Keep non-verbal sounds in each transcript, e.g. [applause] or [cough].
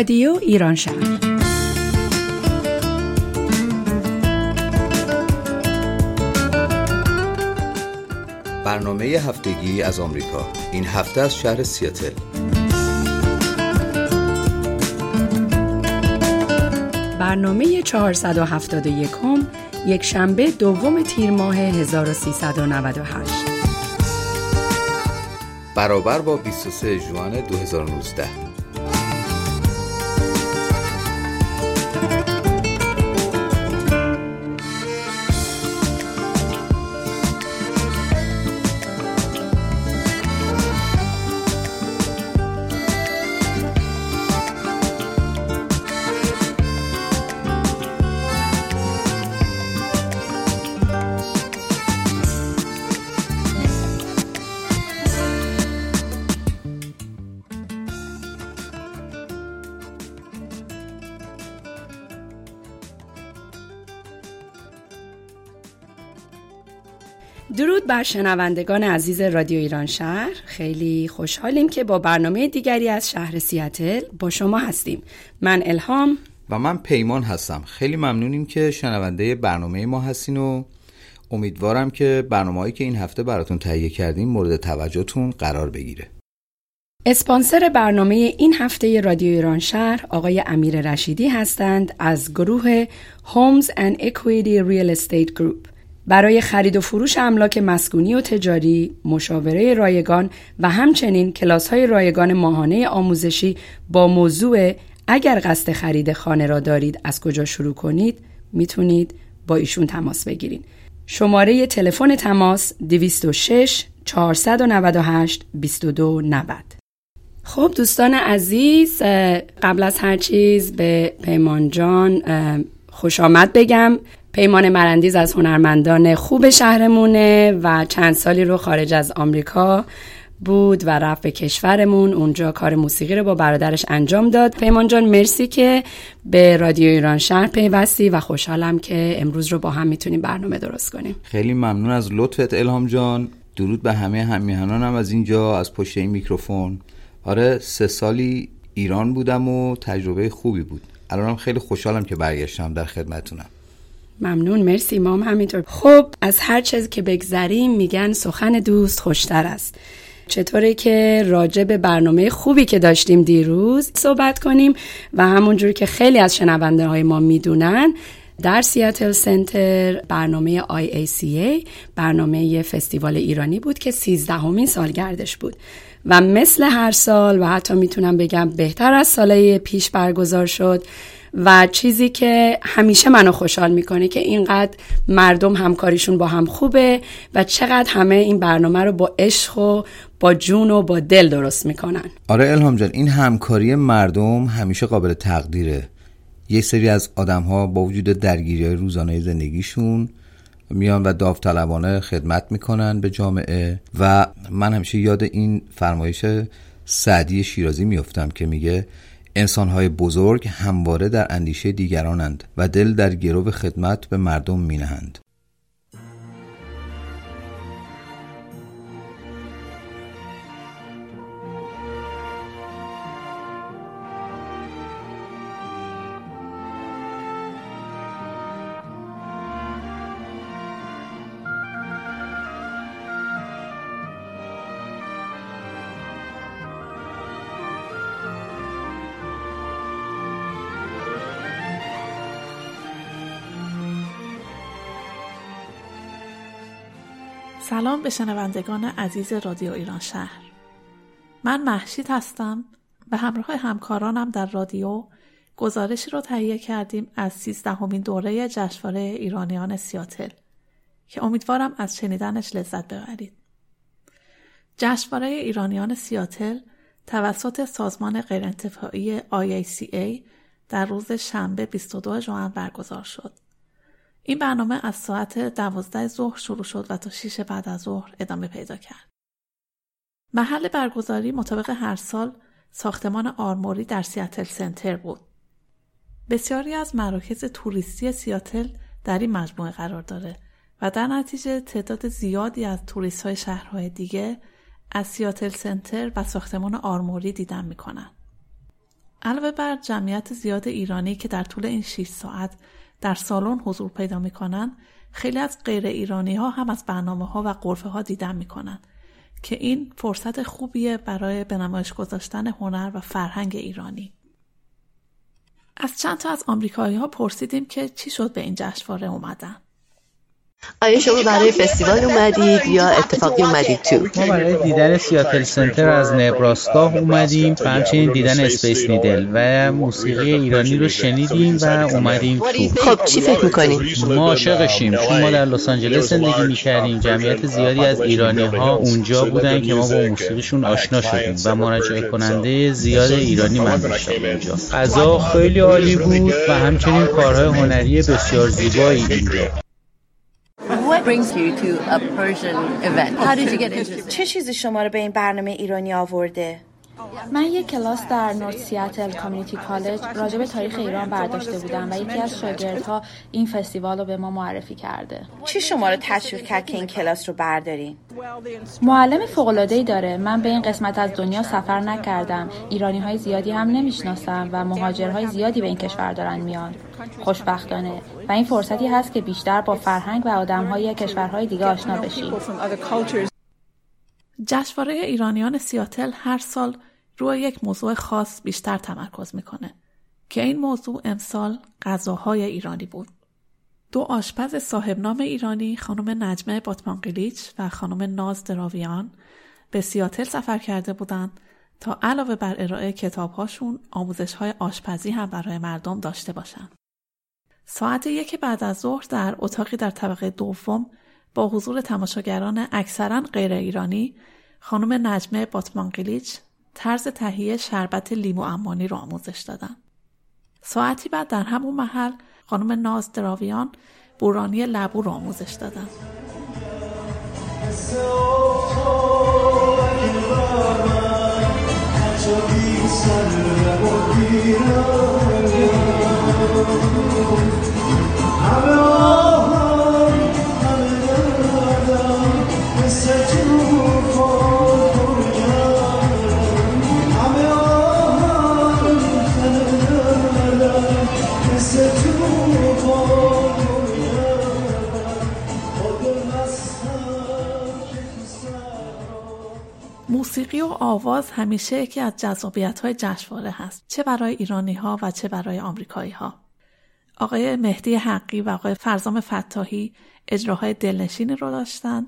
رادیو ایران شهر. برنامه هفتگی از آمریکا. این هفته از شهر سیاتل. برنامه 471 یک شنبه دوم تیر ماه 1398 برابر با 23 جوان 2019 بر شنوندگان عزیز رادیو ایران شهر خیلی خوشحالیم که با برنامه دیگری از شهر سیاتل با شما هستیم. من الهام. و من پیمان هستم. خیلی ممنونیم که شنونده برنامه ما هستین و امیدوارم که برنامه‌ای که این هفته براتون تهیه کردیم مورد توجهتون قرار بگیره. اسپانسر برنامه این هفته رادیو ایران شهر آقای امیر رشیدی هستند از گروه Homes and Equity Real Estate Group. برای خرید و فروش املاک مسکونی و تجاری، مشاوره رایگان و همچنین کلاس های رایگان ماهانه آموزشی با موضوع اگر قصد خرید خانه را دارید از کجا شروع کنید؟ می‌تونید با ایشون تماس بگیرید. شماره تلفن تماس 206 498 2290 خب دوستان عزیز قبل از هر چیز به پیمان جان خوش آمد بگم. پیمان مرندیز از هنرمندان خوب شهرمونه و چند سالی رو خارج از آمریکا بود و رفت به کشورمون. اونجا کار موسیقی رو با برادرش انجام داد. پیمان جان مرسی که به رادیو ایران شهر پیوستی و خوشحالم که امروز رو با هم می‌تونیم برنامه درست کنیم. خیلی ممنون از لطفت الهام جان. درود به همه همیهنانم از اینجا از پشت این میکروفون. آره سه سالی ایران بودم و تجربه خوبی بود. الانم خیلی خوشحالم که برگشتم در خدمتونم. ممنون مرسی مام همینطور. خب از هر چیز که بگذریم میگن سخن دوست خوشتر است. چطوره که راجع به برنامه خوبی که داشتیم دیروز صحبت کنیم و همونجور که خیلی از شنونده های ما می‌دونن در سیاتل سنتر برنامه IACA برنامه فستیوال ایرانی بود که سیزدهمین سالگردش بود. و مثل هر سال و حتی می‌تونم بگم بهتر از سالهای پیش برگزار شد و چیزی که همیشه منو خوشحال می‌کنه که اینقدر مردم همکاریشون با هم خوبه و چقدر همه این برنامه رو با عشق و با جون و با دل درست می‌کنن. آره الهام جان این همکاری مردم همیشه قابل تقدیره. یک سری از آدم ها با وجود درگیری های روزانه زندگیشون میان و داوطلبانه خدمت می‌کنن به جامعه و من همیشه یاد این فرمایش سعدی شیرازی میفتم که میگه انسانهای بزرگ همواره در اندیشه دیگرانند و دل در گرو خدمت به مردم مینهند. سلام به شنوندگان عزیز رادیو ایران شهر. من محشید هستم به همراه همکارانم در رادیو گزارشی رو تهیه کردیم از سیزدهمین دوره جشنواره ایرانیان سیاتل که امیدوارم از شنیدنش لذت ببرید. جشنواره ایرانیان سیاتل توسط سازمان غیرانتفاعی IACA در روز شنبه 22 ژوئن برگزار شد. این برنامه از ساعت دوازده ظهر شروع شد و تا شیش بعد از ظهر ادامه پیدا کرد. محل برگزاری مطابق هر سال ساختمان آرموری در سیاتل سنتر بود. بسیاری از مراکز توریستی سیاتل در این مجموعه قرار داره و در نتیجه تعداد زیادی از توریست های شهرهای دیگه از سیاتل سنتر و ساختمان آرموری دیدن می‌کنن. علاوه بر جمعیت زیاد ایرانی که در طول این 6 ساعت در سالن حضور پیدا می کنند خیلی از غیر ایرانی ها هم از برنامه ها و غرفه ها دیدن می کنند که این فرصت خوبیه برای به نمایش گذاشتن هنر و فرهنگ ایرانی. از چند تا از آمریکایی ها پرسیدیم که چی شد به این جشنواره اومدن. آیا شما برای فستیوال اومدید یا اتفاقی اومدید تو؟ ما برای دیدن Seattle Center از نبراسکا اومدیم و همچنین دیدن Space Needle و موسیقی ایرانی رو شنیدیم و اومدیم تو. خب چی فکر می‌کنید؟ ما عاشقشیم. چون ما در لس آنجلس زندگی می‌کردیم. جمعیت زیادی از ایرانی ها اونجا بودن که ما با موسیقیشون آشنا شدیم و مراجعه کننده زیاد ایرانی من داشتم اونجا. غذا خیلی عالی بود و همچنین کارهای هنری بسیار زیبایی. اینجا What brings you to a Persian event? How did you get interested? چه چیزی شما رو به این برنامه ایرانی آورده؟ من یک کلاس در نورت سیاتل کامیونیتی کالج راجع به تاریخ ایران برداشته بودم و یکی از شاگردها این فستیوال رو به ما معرفی کرده. چی شما رو تشویق کرد که این کلاس رو بردارین؟ معلم فوق‌العاده‌ای داره. من به این قسمت از دنیا سفر نکردم. ایرانی های زیادی هم نمی‌شناسم و مهاجرهای زیادی به این کشور دارن میان. خوشبختانه و این فرصتی هست که بیشتر با فرهنگ و آدمهای کشورهای دیگه آشنا بشیم. جشنواره ایرانیان سیاتل هر سال روی یک موضوع خاص بیشتر تمرکز می‌کنه که این موضوع امسال غذاهای ایرانی بود. دو آشپز صاحب نام ایرانی خانم نجمه باتمانقلیچ و خانم ناز دراویان به سیاتل سفر کرده بودند تا علاوه بر ارائه کتابهاشون آموزش های آشپزی هم برای مردم داشته باشند. ساعت یک بعد از ظهر در اتاقی در طبقه دوم با حضور تماشاگران اکثرا غیر ایرانی خانم نجمه باتمانقلیچ طرز تهیه شربت لیمو امانی رو آموزش دادن. ساعتی بعد در همون محل خانم ناز دراویان بورانی لبو رو آموزش دادن. موسیقی و آواز همیشه یکی از جذابیت های جشنواره هست چه برای ایرانی ها و چه برای آمریکایی ها آقای مهدی حقی و آقای فرزام فتاحی اجراهای دلنشینی رو داشتن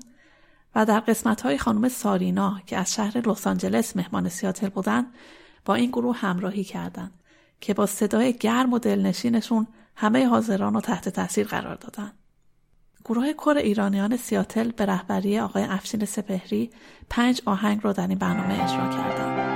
و در قسمت های خانم سارینا که از شهر لس آنجلس مهمان سیاتل بودن با این گروه همراهی کردند که با صدای گرم و دلنشینشون همه حاضران رو تحت تاثیر قرار دادن. گروه کر ایرانیان سیاتل به رهبری آقای افشین سپهری پنج آهنگ رو در این برنامه اجرا کردند.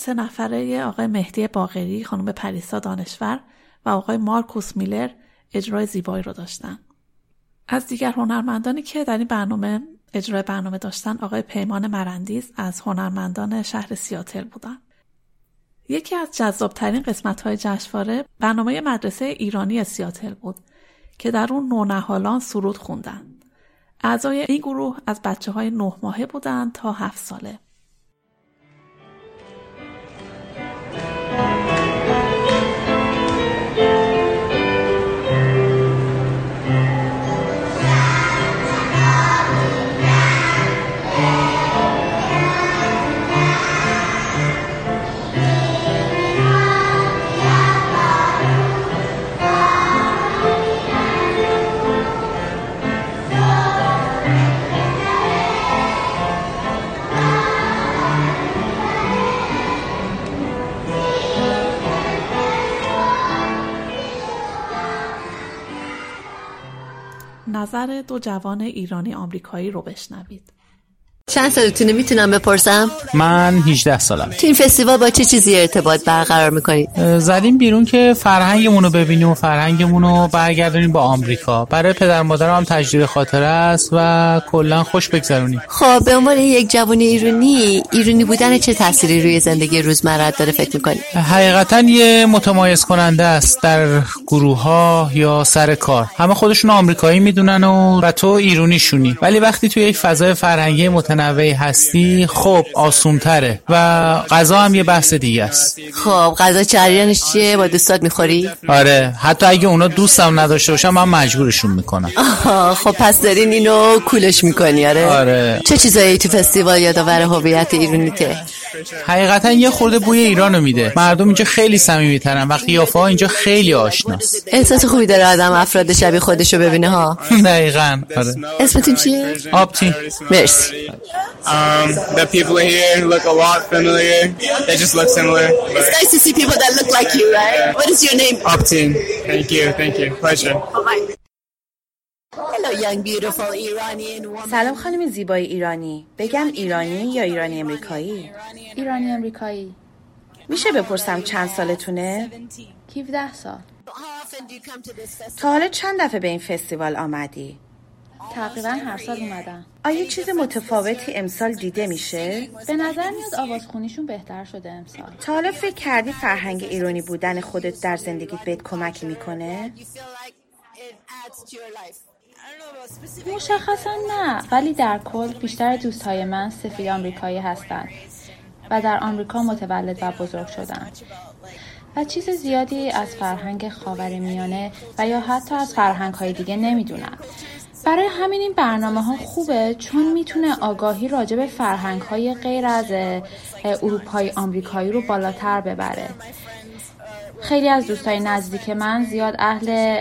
سه نفره آقای مهدی باغری، خانم پریسا دانشور و آقای مارکوس میلر اجرای زیبایی رو داشتن. از دیگر هنرمندانی که در این برنامه اجرای برنامه داشتن آقای پیمان مرندیز از هنرمندان شهر سیاتل بودن. یکی از جذابترین قسمت های جشنواره برنامه مدرسه ایرانی سیاتل بود که در اون نونهالان سرود خوندن. اعضای این گروه از بچه های نه ماهه بودند تا هفت ساله. نظر دو جوان ایرانی آمریکایی رو بشنوید. چند سالتونه می‌تونم بپرسم؟ من 18 سالم تو این فستیوال با چه چیزی ارتباط برقرار می‌کنید زدیم بیرون که فرهنگمون رو ببینیم و فرهنگمون رو برگردونیم با آمریکا. برای پدر مادرم هم تجدید خاطره است و کلا خوش بگذرونیم. خب به عنوان یک جوان ایرانی ایرانی بودن چه تأثیری روی زندگی روزمره داره فکر می‌کنی؟ حقیقتا یه متمایز کننده است در گروه ها یا سر کار. همه خودشون آمریکایی می‌دونن و, و تو ایرونیشونی. ولی وقتی تو یک فضای فرهنگی متنوعی هستی خب آسونتره و غذا هم یه بحث دیگه است. خب غذا جریانش چیه؟ با دوستات می‌خوری؟ آره حتی اگه اونا دوستم نداشته باشم من مجبورشون می‌کنم. خب پس دارین اینو کولش می‌کنی آره؟ آره. چه چیزایی تو فستیوال یادآور هویت ایرانیته حقیقتا یه خورده بوی ایرانو میده مردم اینجا خیلی صمیمیترن و قیافه ها اینجا خیلی آشناست احساس خوبی داره آدم افراد شبیه خودشو ببینه ها دقیقا آره اسمتون چیه آبتی مرسی Um, the people here look a lot familiar. They just look similar. It's nice to see people that look like you, right? What is your name? Optin. Thank you. Thank you. Pleasure. Bye. سلام خانم زیبای ایرانی. بگم ایرانی یا ایرانی امریکایی؟ ایرانی امریکایی. میشه بپرسم چند سالتونه؟ 17 سال. تا حالا چند دفعه به این فستیوال آمدی؟ تقریبا هر سال اومدم. آیا چیز متفاوتی امسال دیده میشه؟ به نظر میاد آوازخونیشون بهتر شده امسال. تا حالا فکر کردی فرهنگ ایرانی بودن خودت در زندگیت بهت کمکی می‌کنه؟ مشخصا نه ولی در کل بیشتر دوستهای من سفید آمریکایی هستند و در آمریکا متولد و بزرگ شدن. و چیز زیادی از فرهنگ خاور میانه و یا حتی از فرهنگ های دیگه نمی‌دونن برای همین این برنامه ها خوبه چون می‌تونه آگاهی راجع به فرهنگ های غیر از اروپایی آمریکایی رو بالاتر ببره. خیلی از دوستای نزدیک من زیاد اهل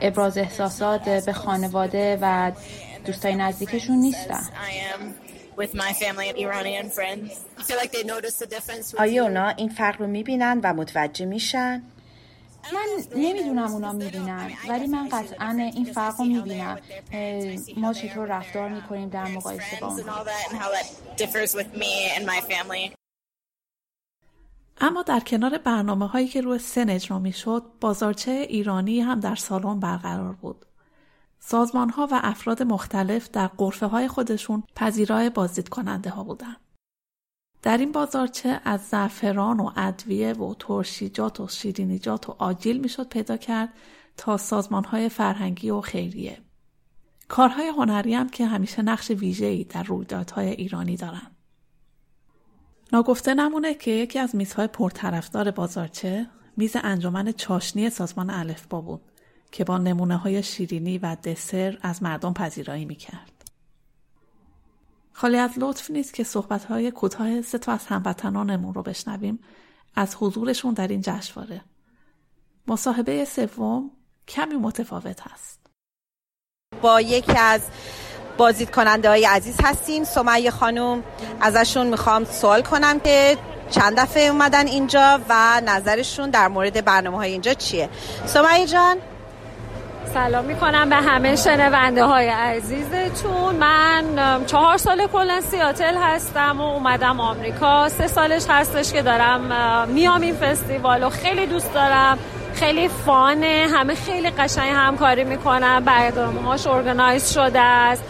ابراز احساسات به خانواده و دوستای نزدیکشون نیستن. آیا اونا این فرق رو می‌بینن و متوجه میشن؟ من نمی‌دونم اونا می‌بینن ولی من قطعا این فرق رو می‌بینم. ما چطور رفتار می‌کنیم در مقایسه با اونا اما در کنار برنامه هایی که روی سن اجرا می شد بازارچه ایرانی هم در سالن برقرار بود. سازمان ها و افراد مختلف در قرفه های خودشون پذیرای بازدید کننده ها بودن. در این بازارچه از زعفران و ادویه و ترشیجات و شیرینیجات و آجیل می‌شد پیدا کرد تا سازمان های فرهنگی و خیریه. کارهای هنری هم که همیشه نقش ویژه‌ای در رویدادهای ایرانی دارند. ناگفته نمونه که یکی از میزهای پرطرفدار بازارچه میز انجمن چاشنی سازمان الفبا بود که با نمونه های شیرینی و دسر از مردم پذیرایی می‌کرد. خالی از لطف نیست که صحبت های کوتاه سه تا از هموطنانمون رو بشنویم از حضورشون در این جشنواره. مصاحبه سوم کمی متفاوت هست. با یکی از بازدید کننده های عزیز هستیم. سمیه خانم ازشون می‌خوام سوال کنم که چند دفعه اومدن اینجا و نظرشون در مورد برنامه های اینجا چیه؟ سمیه جان. سلام می‌کنم به همه شنونده های عزیزتون. من چهار سال کلا سیاتل هستم و اومدم آمریکا. سه سالش هستش که دارم میام این فستیوال و خیلی دوست دارم. خیلی فانه. همه خیلی قشنگ همکاری می‌کنن. برنامه هاش ارگنایز شده است.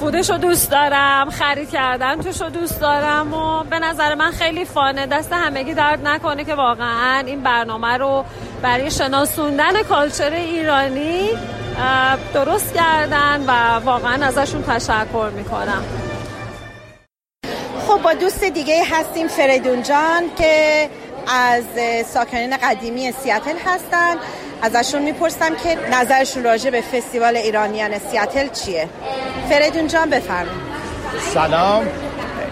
فودش رو دوست دارم خرید کردن توش رو دوست دارم و به نظر من خیلی فانه. دست همگی درد نکنه که واقعا این برنامه رو برای شناسوندن کالچر ایرانی درست کردن و واقعا ازشون تشکر می‌کنم. خب با دوست دیگه هستیم فریدون جان که از ساکنین قدیمی سیاتل هستن. ازشون می‌پرسم که نظرشون راجع به فستیوال ایرانیان سیاتل چیه؟ فریدون جان بفرمایید سلام.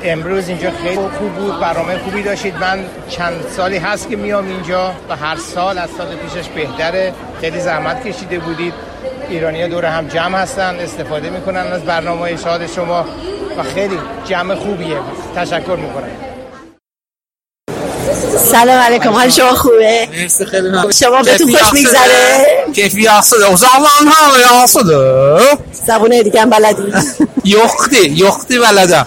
امروز اینجا خیلی خوب بود برنامه خوبی داشتید. من چند سالی هست که میام اینجا و هر سال از سال پیشش بهتره. خیلی زحمت کشیده بودید. ایرانی دور هم جمع هستن استفاده می‌کنن از برنامه شاد شما و خیلی جمع خوبیه. تشکر می‌کنم. سلام علیکم حال شما خوبه؟ خیلی شما بهتون خوش میگذره. کیفی یاسده و زبان ها یاسده زبونه دیگه هم بلدی. یختی یختی بلدم.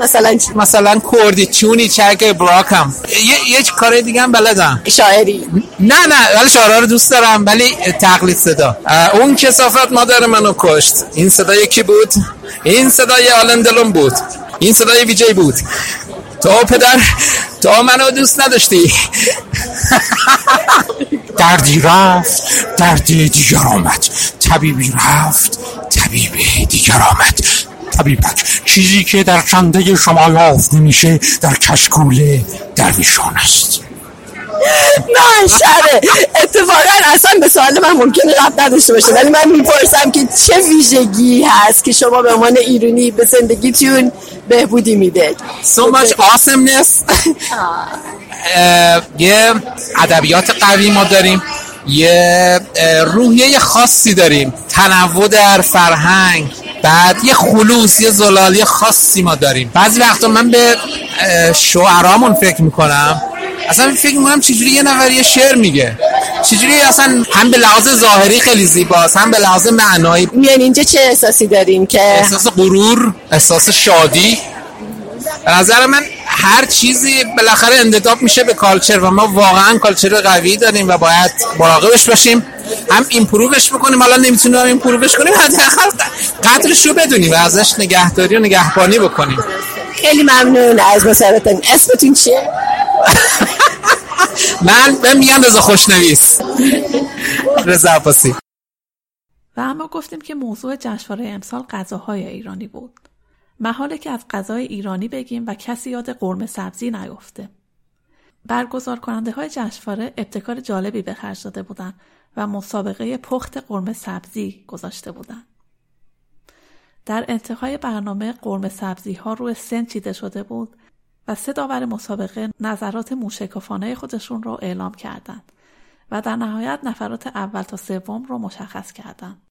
مثلا چی؟ مثلا کردی چونی چک براکم. یه یه کار دیگه هم بلدم. شاعری. نه نه ولی شعرها رو دوست دارم ولی تقلید صدا. اون کسافت مادر منو کشت. این صدا یکی بود؟ این صدای آلندلون بود. این صدای ویجی بود. تو پدر تو منو دوست نداشتی. دردی رفت دردی دیگر آمد. طبیبی رفت طبیب دیگر آمد. طبیبک چیزی که در چنده شما یافت نمیشه در کشکول درویشان است. نه شره اتفاقا اصلا به سوال من ممکنه رب نداشته باشه ولی من می‌پرسم که چه ویژگی هست که شما به عنوان ایرونی به زندگیتون بهبودی میده. So much awesomeness. یه ادبیات قوی ما داریم. یه روحیه خاصی داریم. تنوع در فرهنگ. بعد یه خلوص یه زلالی خاصی ما داریم. بعضی وقتا من به شعرامون فکر می‌کنم. اصلا فکر می‌کنم چجوری یه نفر یه شعر میگه. چجوری اصلا هم به لحاظ ظاهری خیلی زیباست هم به لحاظ معنایی. میان اینجا چه احساسی داریم که احساس غرور احساس شادی. به نظر من هر چیزی بالاخره انتساب میشه به culture و ما واقعا culture قوی داریم و باید مراقبش باشیم. هم improve ش بکنیم حالا نمی‌تونیم هم improve ش کنیم حداقل قدرش رو بدونیم و ازش نگهداری و نگهبانی بکنیم. خیلی ممنون از مصاحبتون اسمتون چیه؟ [laughs] من من میگم رضا خوشنویس. رضا عباسی. و اما گفتیم که موضوع جشنواره امسال غذاهای ایرانی بود. محاله که از غذای ایرانی بگیم و کسی یاد قرمه سبزی نیفته برگزار کننده های جشنواره ابتکار جالبی به خرج داده بودند و مسابقه پخت قرمه سبزی گذاشته بودند. در انتهای برنامه قرمه سبزی ها روی سن چیده شده بود و سه داور مسابقه نظرات موشکافانه خودشون رو اعلام کردند و در نهایت نفرات اول تا سوم رو مشخص کردند.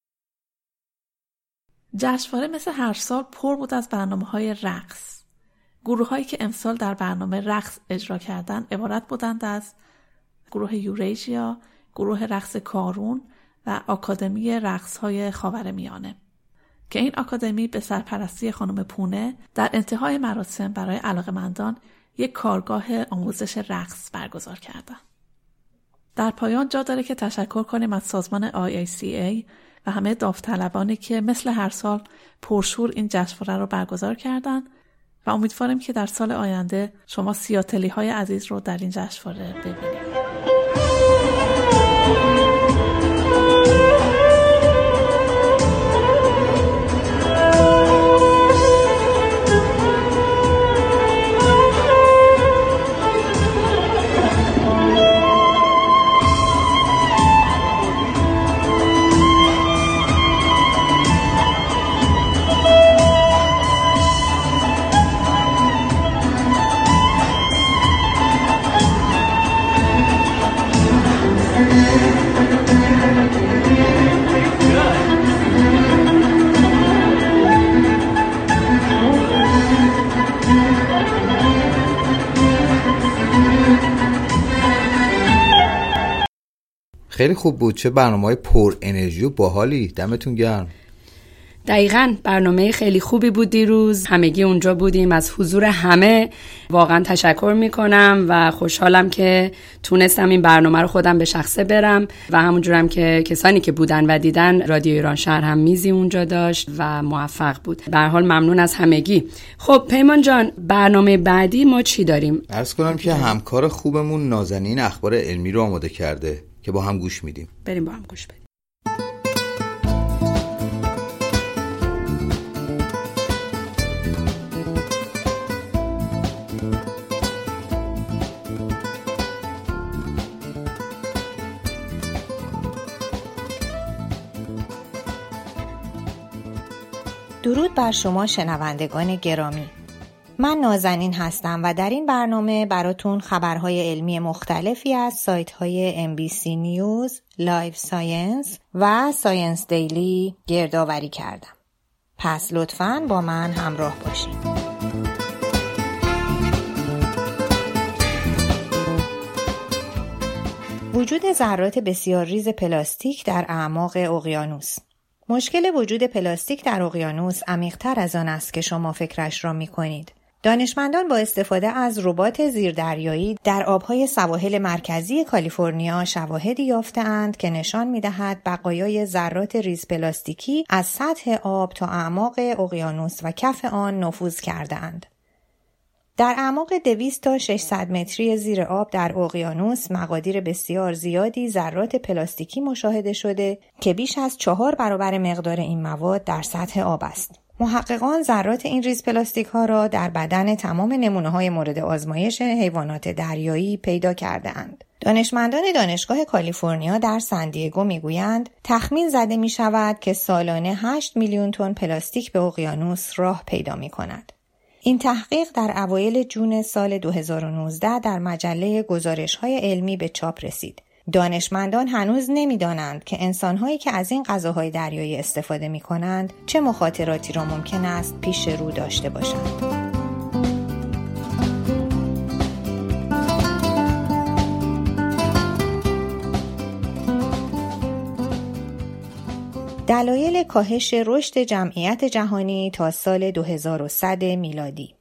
جشنواره مثل هر سال پر بود از برنامه های رقص. گروه هایی که امسال در برنامه رقص اجرا کردند عبارت بودند از گروه یوریژیا، گروه رقص کارون و آکادمی رقص های خاور میانه. که این آکادمی به سرپرستی خانم پونه در انتهای مراسم برای علاقمندان یک کارگاه آموزش رقص برگزار کردن. در پایان جا داره که تشکر کنیم از سازمان IACA و همه داوطلبانی که مثل هر سال پرشور این جشنواره رو برگزار کردند و امیدواریم که در سال آینده شما سیاتلی های عزیز رو در این جشنواره ببینید. خیلی خوب بود. چه برنامه های پر انرژی و باحالی. دمتون گرم. دقیقا برنامه خیلی خوبی بود دیروز. همگی اونجا بودیم. از حضور همه واقعا تشکر می‌کنم و خوشحالم که تونستم این برنامه رو خودم به شخصه برم و همونجورم که کسانی که بودن و دیدن رادیو ایران شهر هم میزی اونجا داشت و موفق بود. به حال ممنون از همگی. خب پیمان جان برنامه بعدی ما چی داریم؟ ارز کنم که همکار خوبمون نازنین اخبار علمی رو آماده کرده. که با هم گوش میدیم. بریم با هم گوش بدیم. درود بر شما شنوندگان گرامی. من نازنین هستم و در این برنامه براتون خبرهای علمی مختلفی از سایت های MBC News، Live Science و Science Daily گردآوری کردم. پس لطفاً با من همراه باشید. وجود ذرات بسیار ریز پلاستیک در اعماق اقیانوس مشکل وجود پلاستیک در اقیانوس عمیقتر از آن است که شما فکرش را می کنید. دانشمندان با استفاده از ربات زیردریایی در آبهای سواحل مرکزی کالیفرنیا شواهدی یافتهاند که نشان می‌دهد بقایای ذرات ریز پلاستیکی از سطح آب تا اعماق اقیانوس و کف آن نفوذ کردهاند. در اعماق 200 تا 600 متری زیر آب در اقیانوس مقادیر بسیار زیادی ذرات پلاستیکی مشاهده شده که بیش از چهار برابر مقدار این مواد در سطح آب است. محققان ذرات این ریز پلاستیک ها را در بدن تمام نمونه های مورد آزمایش حیوانات دریایی پیدا کرده اند. دانشمندان دانشگاه کالیفرنیا در سندیگو می‌گویند تخمین زده می شود که سالانه 8 میلیون تن پلاستیک به اقیانوس راه پیدا می کند. این تحقیق در اوایل جون سال 2019 در مجله گزارش های علمی به چاپ رسید. دانشمندان هنوز نمی‌دانند که انسانهایی که از این غذاهای دریایی استفاده می کنند چه مخاطراتی را ممکن است پیش رو داشته باشند. دلایل کاهش رشد جمعیت جهانی تا سال 2100 میلادی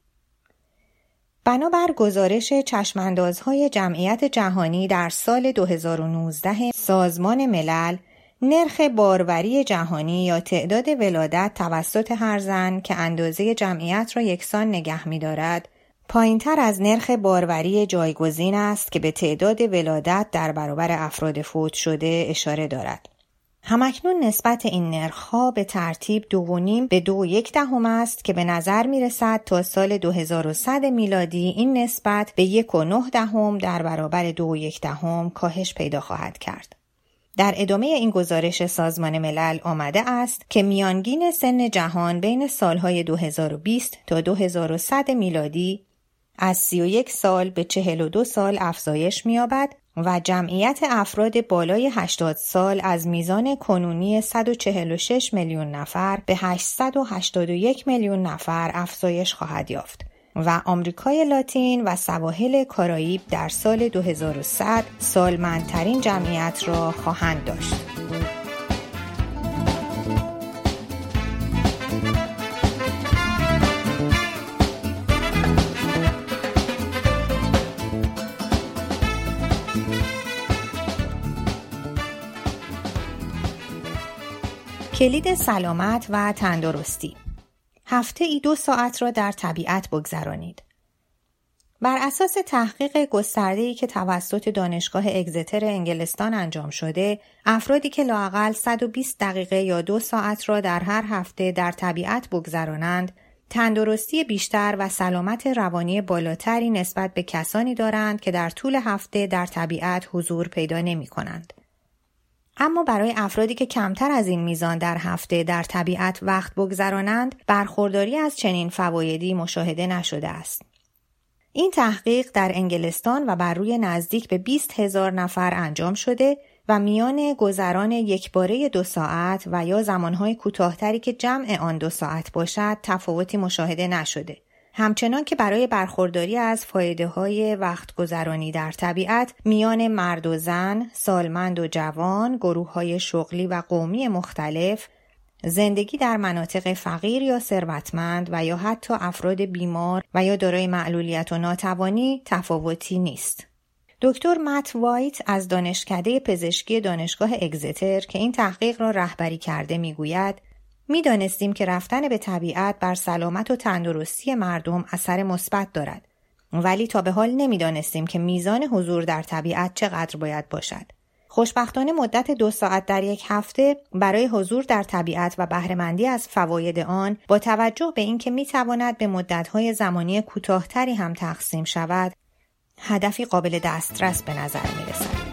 بنابر گزارش چشماندازهای جمعیت جهانی در سال 2019 سازمان ملل نرخ باروری جهانی یا تعداد ولادت توسط هر زن که اندازه جمعیت را یکسان نگه می‌دارد پایینتر از نرخ باروری جایگزین است که به تعداد ولادت در برابر افراد فوت شده اشاره دارد. همکنون نسبت این نرخها به ترتیب دو و نیم به دو یک دهم است که به نظر می رسد تا سال 2100 میلادی این نسبت به یک و نه دهم در برابر دو و یک دهم کاهش پیدا خواهد کرد. در ادامه این گزارش سازمان ملل آمده است که میانگین سن جهان بین سالهای 2020 تا 2100 میلادی از 31 سال به 42 سال افزایش می‌یابد و جمعیت افراد بالای 80 سال از میزان کنونی 146 میلیون نفر به 881 میلیون نفر افزایش خواهد یافت و آمریکای لاتین و سواحل کارائیب در سال 2100 سالمندترین جمعیت را خواهند داشت. کلید سلامت و تندرستی هفته ای دو ساعت را در طبیعت بگذرانید. بر اساس تحقیق گسترده‌ای که توسط دانشگاه اگزتر انگلستان انجام شده، افرادی که لاقل 120 دقیقه یا دو ساعت را در هر هفته در طبیعت بگذرانند، تندرستی بیشتر و سلامت روانی بالاتری نسبت به کسانی دارند که در طول هفته در طبیعت حضور پیدا نمی کنند. اما برای افرادی که کمتر از این میزان در هفته در طبیعت وقت بگذرانند برخورداری از چنین فوایدی مشاهده نشده است. این تحقیق در انگلستان و بر روی نزدیک به 20 هزار نفر انجام شده و میان گذران یک باره دو ساعت و یا زمانهای کوتاهتری که جمع آن دو ساعت باشد تفاوتی مشاهده نشده. همچنان که برای برخورداری از فایده های وقت گذرانی در طبیعت میان مرد و زن، سالمند و جوان، گروه های شغلی و قومی مختلف، زندگی در مناطق فقیر یا ثروتمند و یا حتی افراد بیمار و یا دارای معلولیت و ناتوانی تفاوتی نیست. دکتر مت وایت از دانشکده پزشکی دانشگاه اگزتر که این تحقیق را رهبری کرده می‌گوید می‌دانستیم که رفتن به طبیعت بر سلامت و تندرستی مردم اثر مثبت دارد. ولی تا به حال نمی‌دانستیم که میزان حضور در طبیعت چقدر باید باشد. خوشبختانه مدت دو ساعت در یک هفته برای حضور در طبیعت و بهرهمندی از فواید آن با توجه به اینکه می‌تواند به مدتهای زمانی کوتاهتری هم تقسیم شود هدفی قابل دسترس به نظر می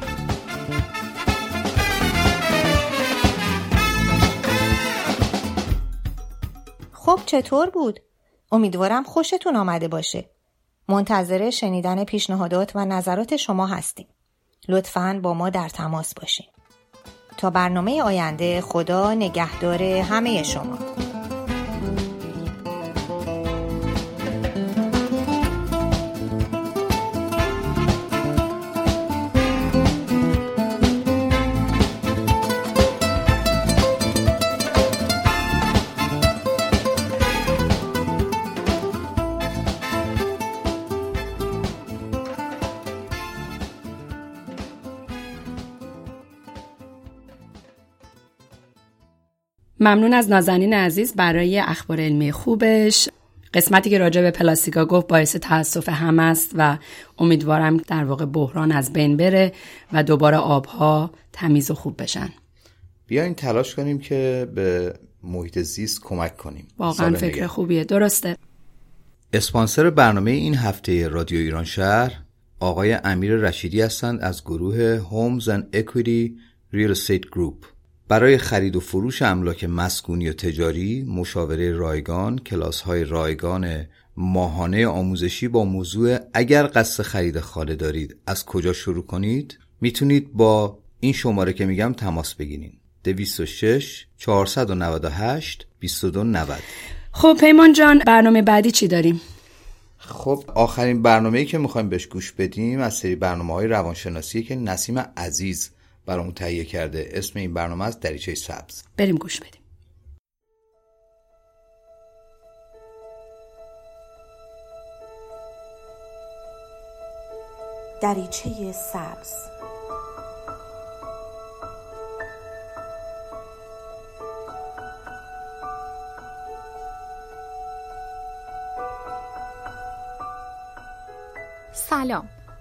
خب چطور بود؟ امیدوارم خوشتون آمده باشه. منتظر شنیدن پیشنهادات و نظرات شما هستیم. لطفاً با ما در تماس باشین. تا برنامه آینده خدا نگهدار همه شما. ممنون از نازنین عزیز برای اخبار علمی خوبش. قسمتی که راجع به پلاستیکا گفت باعث تاسف هم است و امیدوارم در واقع بحران از بین بره و دوباره آبها تمیز و خوب بشن. بیاین تلاش کنیم که به محیط زیست کمک کنیم. واقعا فکر خوبیه. درسته. اسپانسر برنامه این هفته رادیو ایران شهر آقای امیر رشیدی هستند از گروه Homes and Equity Real Estate Group. برای خرید و فروش املاک مسکونی و تجاری مشاوره رایگان کلاس های رایگان ماهانه آموزشی با موضوع اگر قصد خرید خاله دارید از کجا شروع کنید؟ می‌تونید با این شماره که میگم تماس بگیرید 206 498 2290 خب پیمان جان برنامه بعدی چی داریم؟ خب آخرین برنامه‌ای که می‌خوایم بهش گوش بدیم از سری برنامه های روانشناسی که نسیم عزیز برامون تهیه کرده. اسم این برنامه از دریچه سبز. بریم گوش بدیم. دریچه سبز. سلام.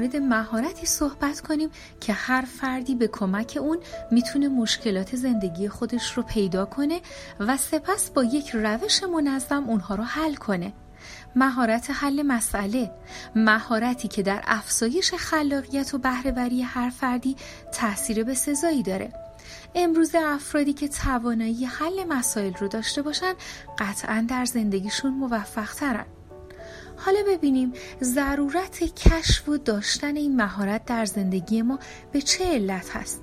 مورد مهارتی صحبت کنیم که هر فردی به کمک اون می‌تونه مشکلات زندگی خودش رو پیدا کنه و سپس با یک روش منظم اونها رو حل کنه. مهارت حل مسئله مهارتی که در افزایش خلاقیت و بهرهوری هر فردی تاثیر به سزایی داره. امروز افرادی که توانایی حل مسائل رو داشته باشن قطعا در زندگیشون موفق ترن. حالا ببینیم ضرورت کشف و داشتن این مهارت در زندگی ما به چه علت هست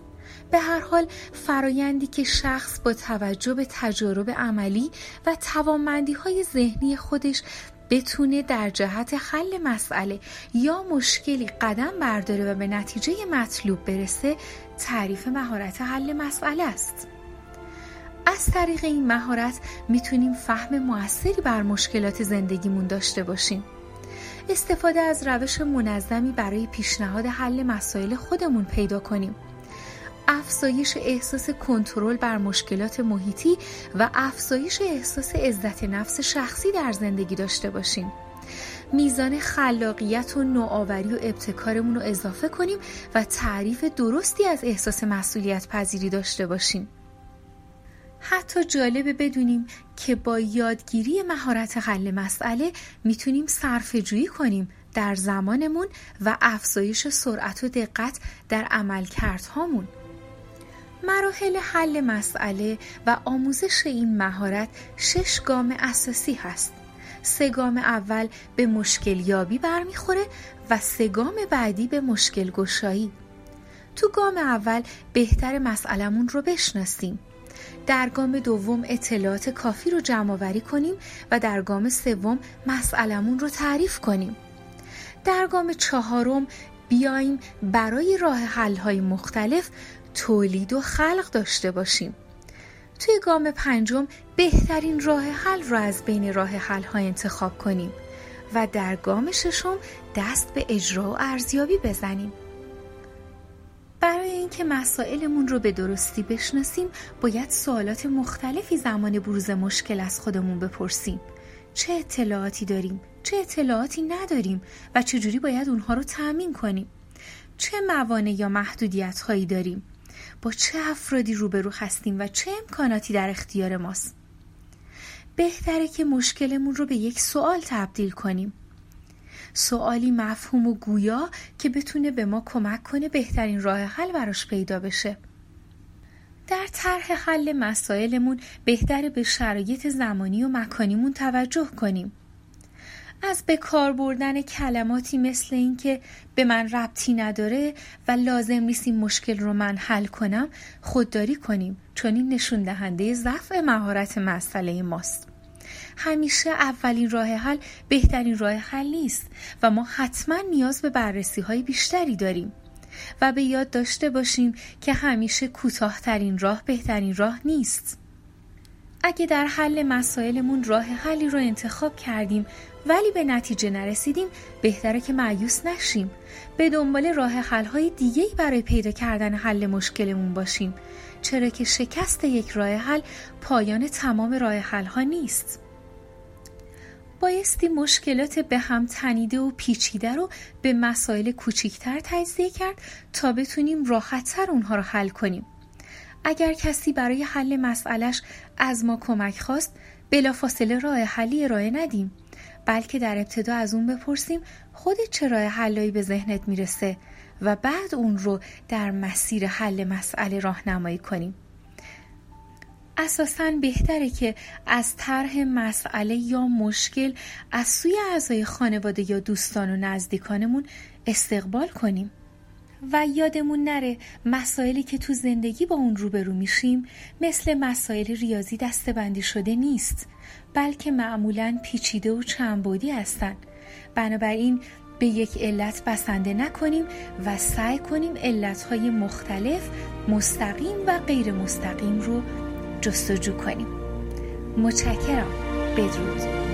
به هر حال فرایندی که شخص با توجه به تجارب عملی و توانمندی های ذهنی خودش بتونه در جهت حل مسئله یا مشکلی قدم برداره و به نتیجه مطلوب برسه تعریف مهارت حل مسئله است. از طریق این مهارت می‌تونیم فهم موثری بر مشکلات زندگیمون داشته باشیم. استفاده از روش منظمی برای پیشنهاد حل مسائل خودمون پیدا کنیم. افزایش احساس کنترل بر مشکلات محیطی و افزایش احساس عزت نفس شخصی در زندگی داشته باشیم. میزان خلاقیت و نوآوری و ابتکارمون رو اضافه کنیم و تعریف درستی از احساس مسئولیت پذیری داشته باشیم. حتی جالبه بدونیم که با یادگیری مهارت حل مسئله می‌تونیم صرف جویی کنیم در زمانمون و افزایش سرعت و دقت در عملکردهامون. مراحل حل مسئله و آموزش این مهارت شش گام اساسی هست. سه گام اول به مشکل یابی برمیخوره و سه گام بعدی به مشکل گشایی. تو گام اول بهتر مسئلمون رو بشناسیم. در گام دوم اطلاعات کافی رو جمع آوری کنیم و در گام سوم مسئلمون رو تعریف کنیم. در گام چهارم بیایم برای راه حل های مختلف تولید و خلق داشته باشیم. توی گام پنجم بهترین راه حل رو از بین راه حل های انتخاب کنیم و در گام ششم دست به اجرا و ارزیابی بزنیم. برای اینکه مسائلمون رو به درستی بشناسیم باید سوالات مختلفی زمان بروز مشکل از خودمون بپرسیم. چه اطلاعاتی داریم؟ چه اطلاعاتی نداریم؟ و چجوری باید اونها رو تأمین کنیم؟ چه موانع یا محدودیت هایی داریم؟ با چه افرادی روبرو هستیم و چه امکاناتی در اختیار ماست؟ بهتره که مشکلمون رو به یک سوال تبدیل کنیم. سوالی مفهوم و گویا که بتونه به ما کمک کنه بهترین راه حل براش پیدا بشه. در طرح حل مسائلمون بهتره به شرایط زمانی و مکانیمون توجه کنیم. از به کار بردن کلماتی مثل اینکه به من ربطی نداره و لازم نیست این مشکل رو من حل کنم خودداری کنیم چون این نشون دهنده ضعف مهارت مسئله ماست. همیشه اولین راه حل بهترین راه حل نیست و ما حتما نیاز به بررسی های بیشتری داریم. و به یاد داشته باشیم که همیشه کوتاهترین راه بهترین راه نیست. اگه در حل مسائلمون راه حلی رو انتخاب کردیم ولی به نتیجه نرسیدیم بهتره که معیوس نشیم. به دنبال راه حلهای دیگهی برای پیدا کردن حل مشکلمون باشیم. چرا که شکست یک راه حل پایان تمام راه حلها نیست. بایستی مشکلات به هم تنیده و پیچیده رو به مسائل کوچیکتر تجزیه کرد تا بتونیم راحتتر اونها رو حل کنیم. اگر کسی برای حل مسئلش از ما کمک خواست بلافاصله راه حلی ارائه ندیم بلکه در ابتدا از اون بپرسیم خودت چه راه حلایی به ذهنت می‌رسه و بعد اون رو در مسیر حل مسئله راهنمایی کنیم. اساسا بهتره که از طرح مسئله یا مشکل از سوی اعضای خانواده یا دوستان و نزدیکانمون استقبال کنیم. و یادمون نره مسائلی که تو زندگی با اون روبرو میشیم مثل مسائل ریاضی دستبندی شده نیست بلکه معمولا پیچیده و چندبودی هستن. بنابراین به یک علت بسنده نکنیم و سعی کنیم علتهای مختلف مستقیم و غیر مستقیم رو جستجو کنیم. متشکرم. بدرود.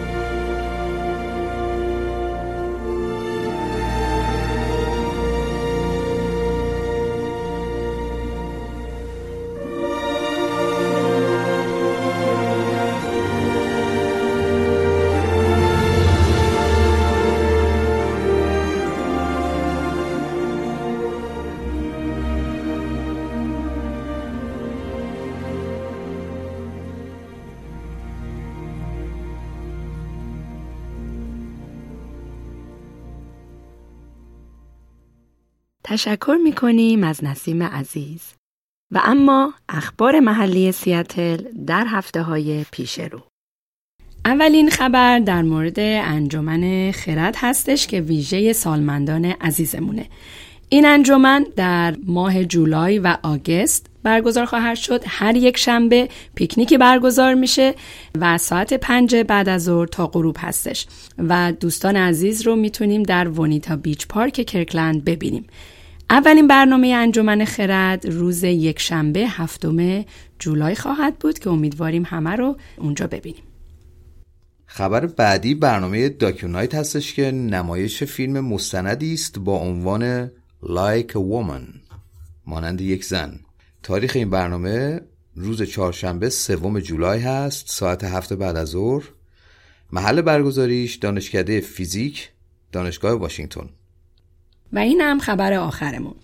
تشکر می کنیم از نسیم عزیز. و اما اخبار محلی سیاتل در هفته های پیش رو. اولین خبر در مورد انجمن خرد هستش که ویژه سالمندان عزیزمونه. این انجمن در ماه جولای و آگست برگزار خواهد شد. هر یک شنبه پیکنیکی برگزار میشه و ساعت پنج بعد از ظهر تا غروب هستش. و دوستان عزیز رو می‌تونیم در ونیتا بیچ پارک کرکلند ببینیم. اولین برنامه انجمن خرد روز یک شنبه هفتم جولای خواهد بود که امیدواریم همه رو اونجا ببینیم. خبر بعدی برنامه داکیونایت هستش که نمایش فیلم مستندی است با عنوان Like a Woman مانند یک زن. تاریخ این برنامه روز چهارشنبه سوم جولای هست ساعت هفت بعد از ظهر. محل برگزاریش دانشکده فیزیک دانشگاه واشنگتن. و این هم خبر آخرمون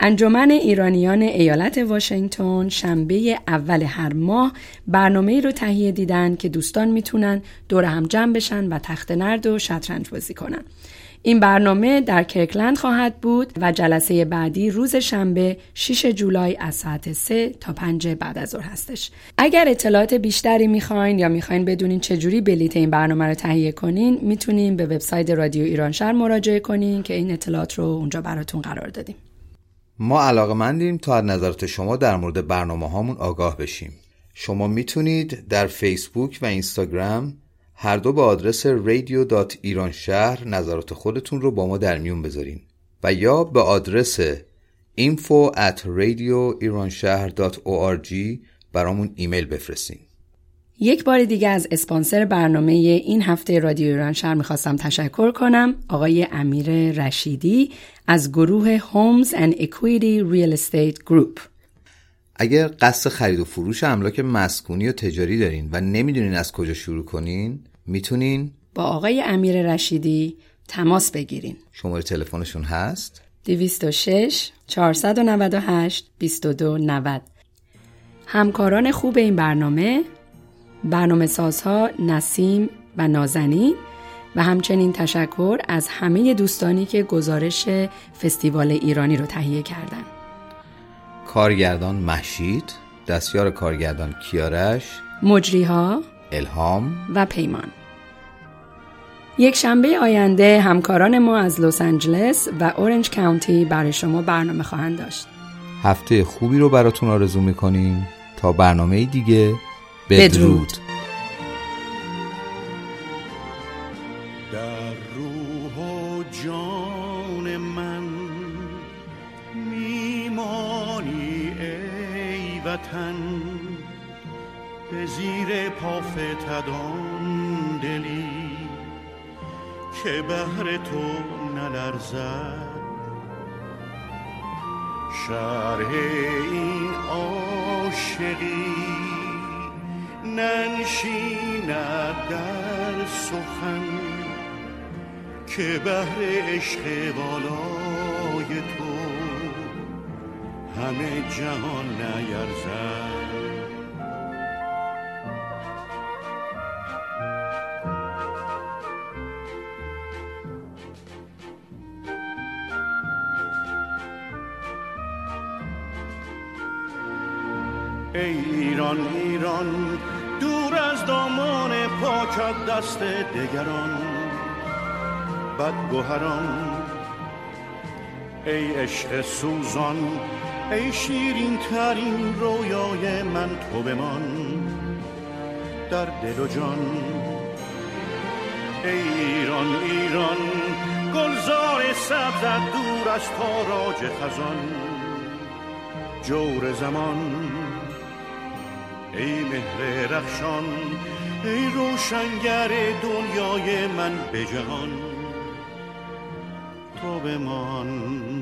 انجمن ایرانیان ایالت واشنگتن شنبه اول هر ماه برنامه رو تهیه دیدن که دوستان می‌تونن دور هم جمع بشن و تخت نرد و شطرنج بازی کنن. این برنامه در کرکلند خواهد بود و جلسه بعدی روز شنبه 6 جولای از ساعت 3 تا 5 بعد از ظهر هستش. اگر اطلاعات بیشتری می‌خواین یا می‌خواین بدونین چجوری بلیت این برنامه رو تهیه کنین می‌تونین به وبسایت رادیو ایران شهر مراجعه کنین که این اطلاعات رو اونجا براتون قرار دادیم. ما علاقه مندیم تا از نظرات شما در مورد برنامه هامون آگاه بشیم. شما می‌تونید در فیسبوک و اینستاگرام هر دو به آدرس شهر نظرات خودتون رو با ما در میون بذارین. و یا به آدرس info at radioiranshahr.org برامون ایمیل بفرستین. یک بار دیگه از اسپانسر برنامه این هفته رادیو ایران شهر می‌خواستم تشکر کنم. آقای امیر رشیدی از گروه Homes and Equity Real Estate Group. اگر قصد خرید و فروش املاک مسکونی و تجاری دارین و نمی‌دونین از کجا شروع کنین می‌تونین با آقای امیر رشیدی تماس بگیرین. شماره تلفنشون هست؟ 206 498 2290 همکاران خوب این برنامه برنامه سازها نسیم و نازنین و همچنین تشکر از همه دوستانی که گزارش فستیوال ایرانی رو تهیه کردند. کارگردان محشید دستیار کارگردان کیارش مجریها الهام و پیمان. یک شنبه آینده همکاران ما از لس آنجلس و اورنج کاونتی برای شما برنامه خواهند داشت. هفته خوبی رو براتون آرزو می‌کنیم. تا برنامه دیگه بدرود, نلرزد شرح این عاشقی ننشیند در سخن که بهر عشق بالای تو همه جهان نیرزد. ایران ایران دور از دامان پاکت دست دگران. بدگوهران ای عشق سوزان ای شیرین ترین رویای من تو بمان. در دل و جان ای ایران ایران گلزار سبزت دور از تاراج خزان. جور زمان ای مهر رخشان ای روشنگر دنیای من به جهان تو بمان.